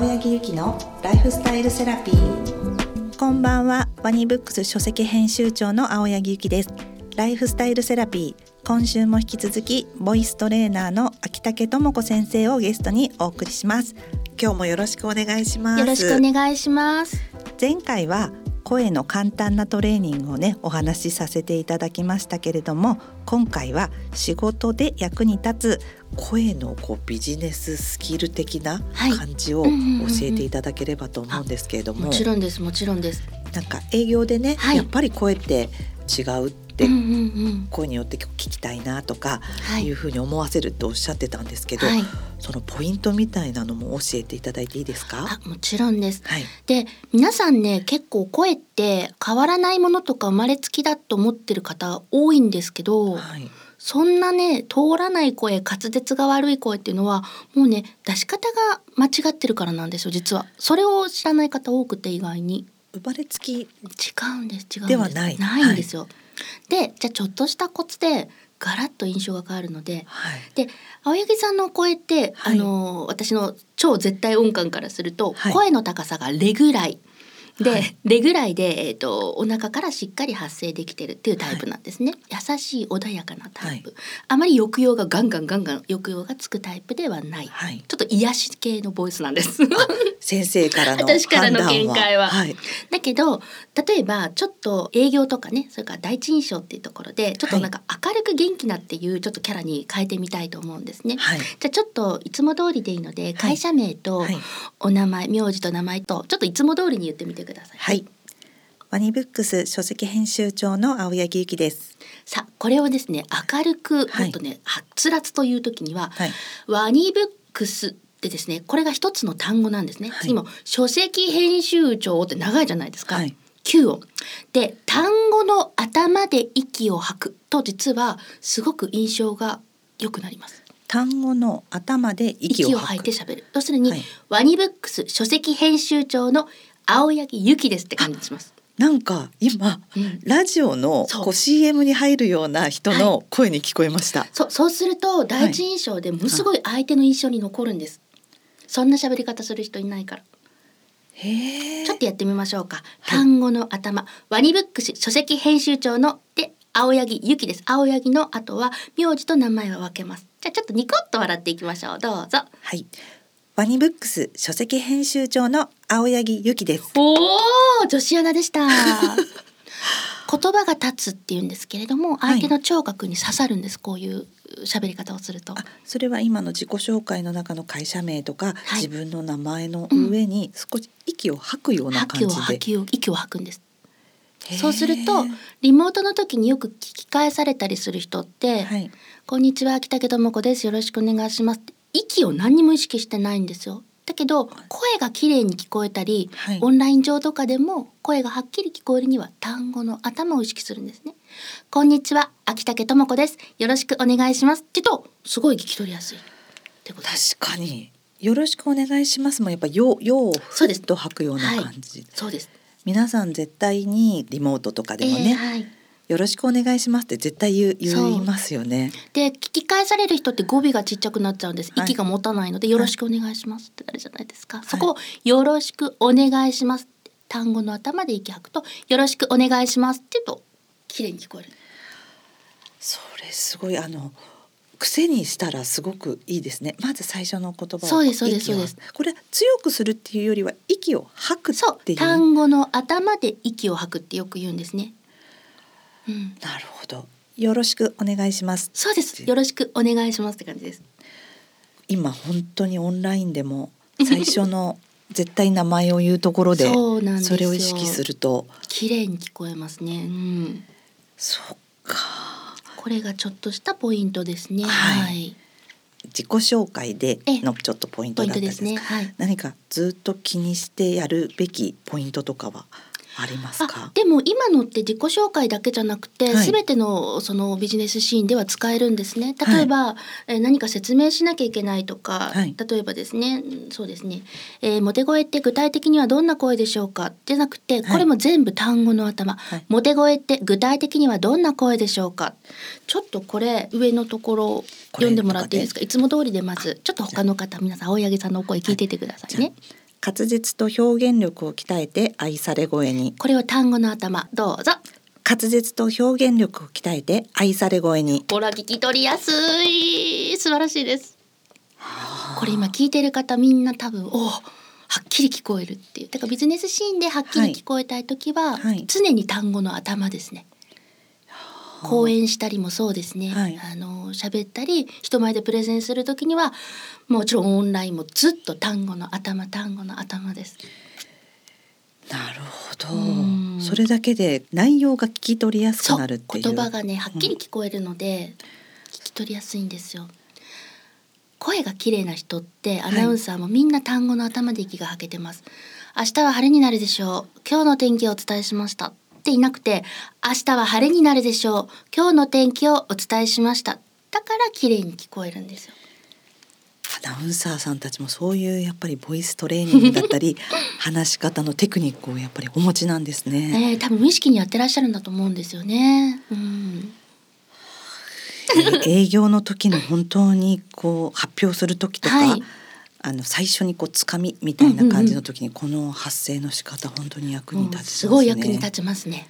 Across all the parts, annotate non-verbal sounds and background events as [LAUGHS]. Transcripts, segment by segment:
青柳ゆきのライフスタイルセラピー。こんばんは。ワニブックス書籍編集長の青柳ゆきです。ライフスタイルセラピー。今週も引き続きボイストレーナーの秋竹智子先生をゲストにお送りします。今日もよろしくお願いします。よろしくお願いします。前回は声の簡単なトレーニングをねお話しさせていただきましたけれども今回は仕事で役に立つ声のこうビジネススキル的な感じを教えていただければと思うんですけれども、もちろんですもちろんです。なんか営業でね、はい、やっぱり声って違うって声によって聞きたいなとかい。うふうに思わせるっておっしゃってたんですけど、はい、そのポイントみたいなのも教えていただいていいですか？もちろんです、はい、で皆さんね結構声って変わらないものとか生まれつきだと思ってる方多いんですけど、はい、そんなね通らない声滑舌が悪い声っていうのはもうね出し方が間違ってるからなんですよ実は。それを知らない方多くて意外に。生まれつき。違うんです違うんです。ではない。ないんですよ、はいでじゃあちょっとしたコツでガラッと印象が変わるので、はい、で青柳さんの声って、はい、あの私の超絶対音感からすると、はい、声の高さがレぐらいで、はい、レぐらいで、えーと、お腹からしっかり発声できてるっていうタイプなんですね、はい、優しい穏やかなタイプ、はい、あまり抑揚がガンガンガンガン抑揚がつくタイプではない、ちょっと癒し系のボイスなんです先生からの私からの見解は、だけど例えばちょっと営業とかねそれから第一印象っていうところでちょっとなんか明るく元気なっていうちょっとキャラに変えてみたいと思うんですね、じゃあちょっといつも通りでいいので会社名とお名前、名字と名前とちょっといつも通りに言ってみてください。はい。ワニブックス書籍編集長の青柳ゆきです。さあこれをですね明るく、もっとねはつらつという時には、はい、ワニブックスでですねこれが一つの単語なんですね。はい、次も書籍編集長って長いじゃないですか。はい、9音で単語の頭で息を吐くと実はすごく印象が良くなります。単語の頭で息を吐いて喋る。要するに、はい、ワニブックス書籍編集長の青柳ゆきですって感じします。なんか今、うん、ラジオのこう CM に入るような人の声に聞こえました。はい、そうそうすると第一印象でものすごい相手の印象に残るんです。はい、そんな喋り方する人いないから。へちょっとやってみましょうか。単語の頭、ワニブックス書籍編集長ので青柳ゆきです。青柳の後は名字と名前は分けます。じゃあちょっとニコッと笑っていきましょう。どうぞ。はい。ワニブックス書籍編集長の青柳ゆきです。おお、女子アナでした。[LAUGHS] 言葉が立つって言うんですけれども、相手の聴覚に刺さるんです。こういう喋り方をすると。それは今の自己紹介の中の会社名とか、はい、自分の名前の上に少し息を吐くような感じで。息を息を吐くんです。そうするとリモートの時によく聞き返されたりする人って「はい、こんにちは北家智子ですよろしくお願いします」息を何にも意識してないんですよ。だけど声が綺麗に聞こえたり、はい、オンライン上とかでも声がはっきり聞こえるには単語の頭を意識するんですね。こんにちは、秋竹智子です。よろしくお願いします。って言うとすごい聞き取りやすい。ってこと確かに。よろしくお願いしますもやっぱよよをふっと吐くような感じ。そうです。皆さん絶対にリモートとかでもね、えーはいよろしくお願いしますって絶対言う言いますよね。で聞き返される人って語尾がちっちゃくなっちゃうんです。はい、息が持たないのでよろしくお願いしますってなるじゃないですか。はい、そこよろしくお願いします単語の頭で息吐くとよろしくお願いしますって言うと綺麗に聞こえる。それすごいあの癖にしたらすごくいいですね。まず最初の言葉そうですそうですそうです。これ強くするっていうよりは息を吐くっていう。単語の頭で息を吐くってよく言うんですね。うん、なるほど。よろしくお願いします。そうです。よろしくお願いしますって感じです。今本当にオンラインでも最初の [LAUGHS] 絶対名前を言うところでそれを意識すると綺麗に聞こえますね。うん、そっか。これがちょっとしたポイントですね。はい、はい自己紹介でのちょっとポイントだったんですね、はい、何かずっと気にしてやるべきポイントとかは？ありますか？でも今のって自己紹介だけじゃなくて、はい、全てのそのビジネスシーンでは使えるんですね。例えば、はい、え何か説明しなきゃいけないとか、はい、例えばですねそうですね、えー、モテ声って具体的にはどんな声でしょうか？じゃなくてこれも全部単語の頭、モテ声って具体的にはどんな声でしょうか？ちょっとこれ上のところ読んでもらっていいですか？いつも通りでまずちょっと他の方皆さん青柳さんのお声聞いててくださいね滑舌と表現力を鍛えて愛され声に。これは単語の頭どうぞ。滑舌と表現力を鍛えて愛され声に。ほら聞き取りやすい。素晴らしいです。これ今聞いてる方みんな多分おはっきり聞こえるっていう。だからビジネスシーンではっきり聞こえたい時は、はい、常に単語の頭ですね、講演したりもそうですね、はい、あの喋ったり人前でプレゼンする時にはもちろんオンラインもずっと単語の頭単語の頭ですなるほど。それだけで内容が聞き取りやすくなるっていう。言葉がねはっきり聞こえるので、聞き取りやすいんですよ。声が綺麗な人ってアナウンサーもみんな単語の頭で息が吐けてます。はい、明日は晴れになるでしょう。今日の天気をお伝えしました。っていなくて、明日は晴れになるでしょう。今日の天気をお伝えしました。だから綺麗に聞こえるんですよ。アナウンサーさんたちもそういうやっぱりボイストレーニングだったり [LAUGHS] 話し方のテクニックをやっぱりお持ちなんですね。えー、多分無意識にやってらっしゃるんだと思うんですよね。うん、営業の時の本当にこう発表する時とか、はい、あの最初にこうつかみみたいな感じの時にこの発声の仕方本当に役に立ちます、ね、すごい役に立ちますね。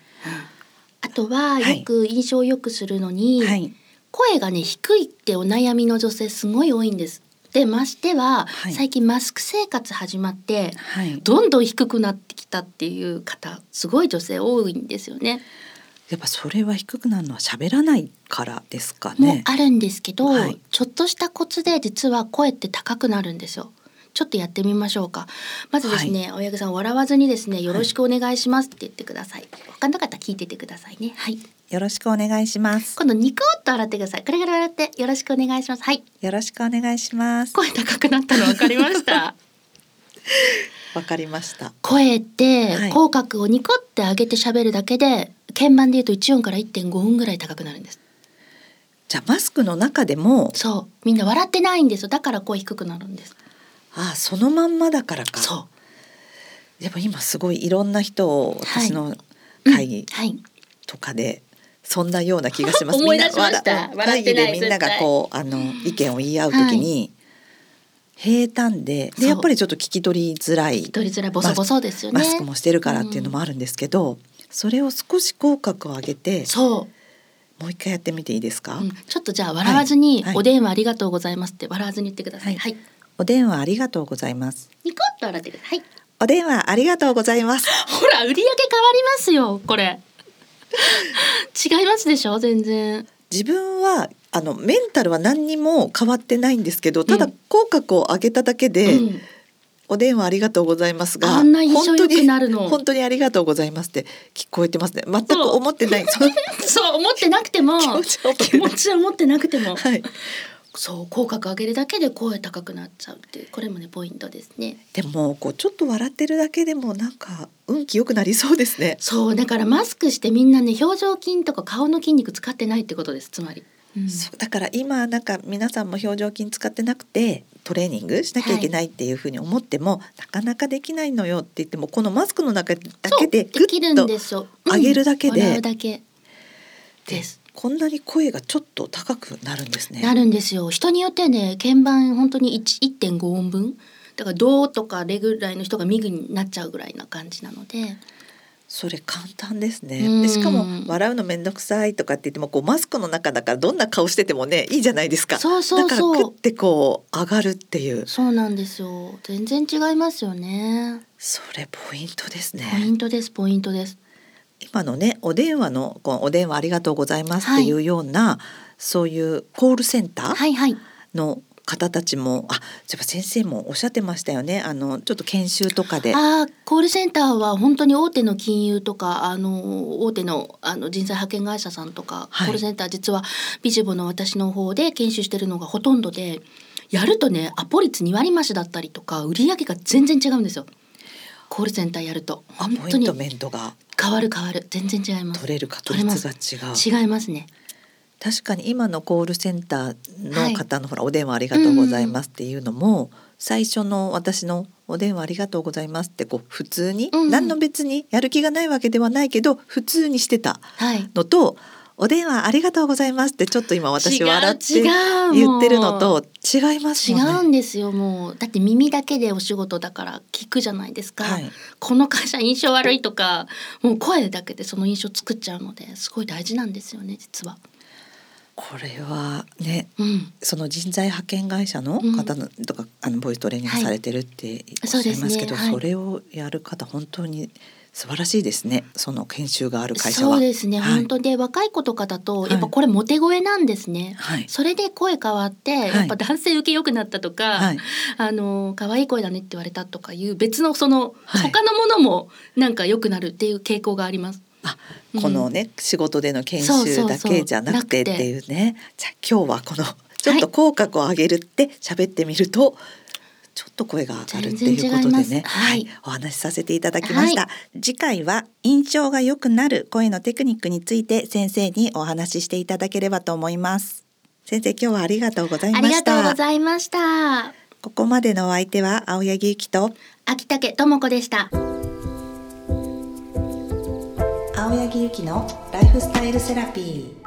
あとはよく印象を良くするのに、はい、声がね低いってお悩みの女性すごい多いんです。でましては、はい、最近マスク生活始まって、はい、どんどん低くなってきたっていう方すごい女性多いんですよね。やっぱそれは低くなるのは喋らないからですかね。もあるんですけど、はい、ちょっとしたコツで実は声って高くなるんですよ。ちょっとやってみましょうか。まずですね、はい、親御さん笑わずにですね、よろしくお願いしますって言ってください。わかんなかったら聞いててくださいね。はい。よろしくお願いします。今度ニコッと笑ってください。くれぐれ笑ってよろしくお願いします。はい。よろしくお願いします。声高くなったのわかりました。[LAUGHS] わかりました。声って口角をニコって上げて喋るだけで、鍵盤で言うと1音から1.5音ぐらい高くなるんです。じゃあマスクの中でもそう。みんな笑ってないんですよ。だから声低くなるんです。ああそのまんまだからか。そう。でも今すごいいろんな人を私の会議とかでそんなような気がします。[LAUGHS] 思い出しました。会議でみんながこうあの意見を言い合うときに、平坦ででやっぱりちょっと聞き取りづらい。聞き取りづらいボソボソですよね。マスクもしてるからっていうのもあるんですけど、うん、それを少し口角を上げてそう。もう一回やってみていいですか、うん、ちょっとじゃあ笑わずに、はい、お電話ありがとうございますって笑わずに言ってください、はい、はい、お電話ありがとうございます。ニコッと笑ってください。お電話ありがとうございます。[LAUGHS] ほら売り上げ変わりますよこれ。違いますでしょ全然。自分はあのメンタルは何にも変わってないんですけどただ口角を上げただけで、うん、お電話ありがとうございますが本当に本当にありがとうございますって聞こえてますね。全く思ってない。[LAUGHS] そう思ってなくても気持ちは思ってなくても、はい、そう口角上げるだけで声高くなっちゃうってこれもねポイントですね。でもこうちょっと笑ってるだけでもなんか運気良くなりそうですね。そうだからマスクしてみんなね表情筋とか顔の筋肉使ってないってことですつまり、うん、だから今なんか皆さんも表情筋使ってなくてトレーニングしなきゃいけないっていうふうに思っても、はい、なかなかできないのよって言ってもこのマスクの中だけでグッと上げるだけで、です。こんなに声がちょっと高くなるんですね。なるんですよ。人によってね鍵盤本当に一点五音分。だからドとかレぐらいの人がミグになっちゃうぐらいな感じなので。それ簡単ですね。でしかも笑うの面倒くさいとかって言ってもこうマスクの中だからどんな顔しててもねいいじゃないですか。そうそうだからグってこう上がるっていう。そうなんですよ。全然違いますよね。それポイントですね。ポイントですポイントです。今のねお電話のこのお電話ありがとうございますっていうような、はい、そういうコールセンターの方たちも、あ、じゃ先生もおっしゃってましたよね。あのちょっと研修とかで。あ、コールセンターは本当に大手の金融とかあの大手のあの人材派遣会社さんとか、はい、コールセンター実はビジボの私の方で研修してるのがほとんどで、やるとねアポ率2割増しだったりとか売り上げが全然違うんですよ。コールセンターやると。本当にメントが。変わる変わる。全然違います。取れる確率が違う。違いますね確かに今のコールセンターの方の、ほらお電話ありがとうございますっていうのも、最初の私のお電話ありがとうございますってこう普通に、何の別にやる気がないわけではないけど普通にしてたのと、お電話ありがとうございますってちょっと今私笑って言ってるのと違います、ね、違うんですよもう。だって耳だけでお仕事だから聞くじゃないですか、はい、この会社印象悪いとかもう声だけでその印象作っちゃうのですごい大事なんですよね実は。これはね、うん、その人材派遣会社の方の、とかあのボイストレーニングされてるっておっしゃいますけど、はいそね。はい、それをやる方本当に素晴らしいですね。その研修がある会社そうですね、はい、本当で若い子とかだとやっぱこれモテ声なんですね、はい、それで声変わって、やっぱ男性受け良くなったとか、はい、あの可愛い声だねって言われたとかいう別のその、他のものもなんか良くなるっていう傾向がありますあこのね、うん、仕事での研修だけじゃなくてっていうね。じゃあ今日はこのちょっと口角を上げるって喋ってみると、ちょっと声が上がるっていうことでね、はい、お話しさせていただきました、はい、次回は印象が良くなる声のテクニックについて先生にお話ししていただければと思います。先生今日はありがとうございました。ありがとうございました。ここまでのお相手は青柳ゆきと秋竹智子でした青柳ゆきのライフスタイルセラピー。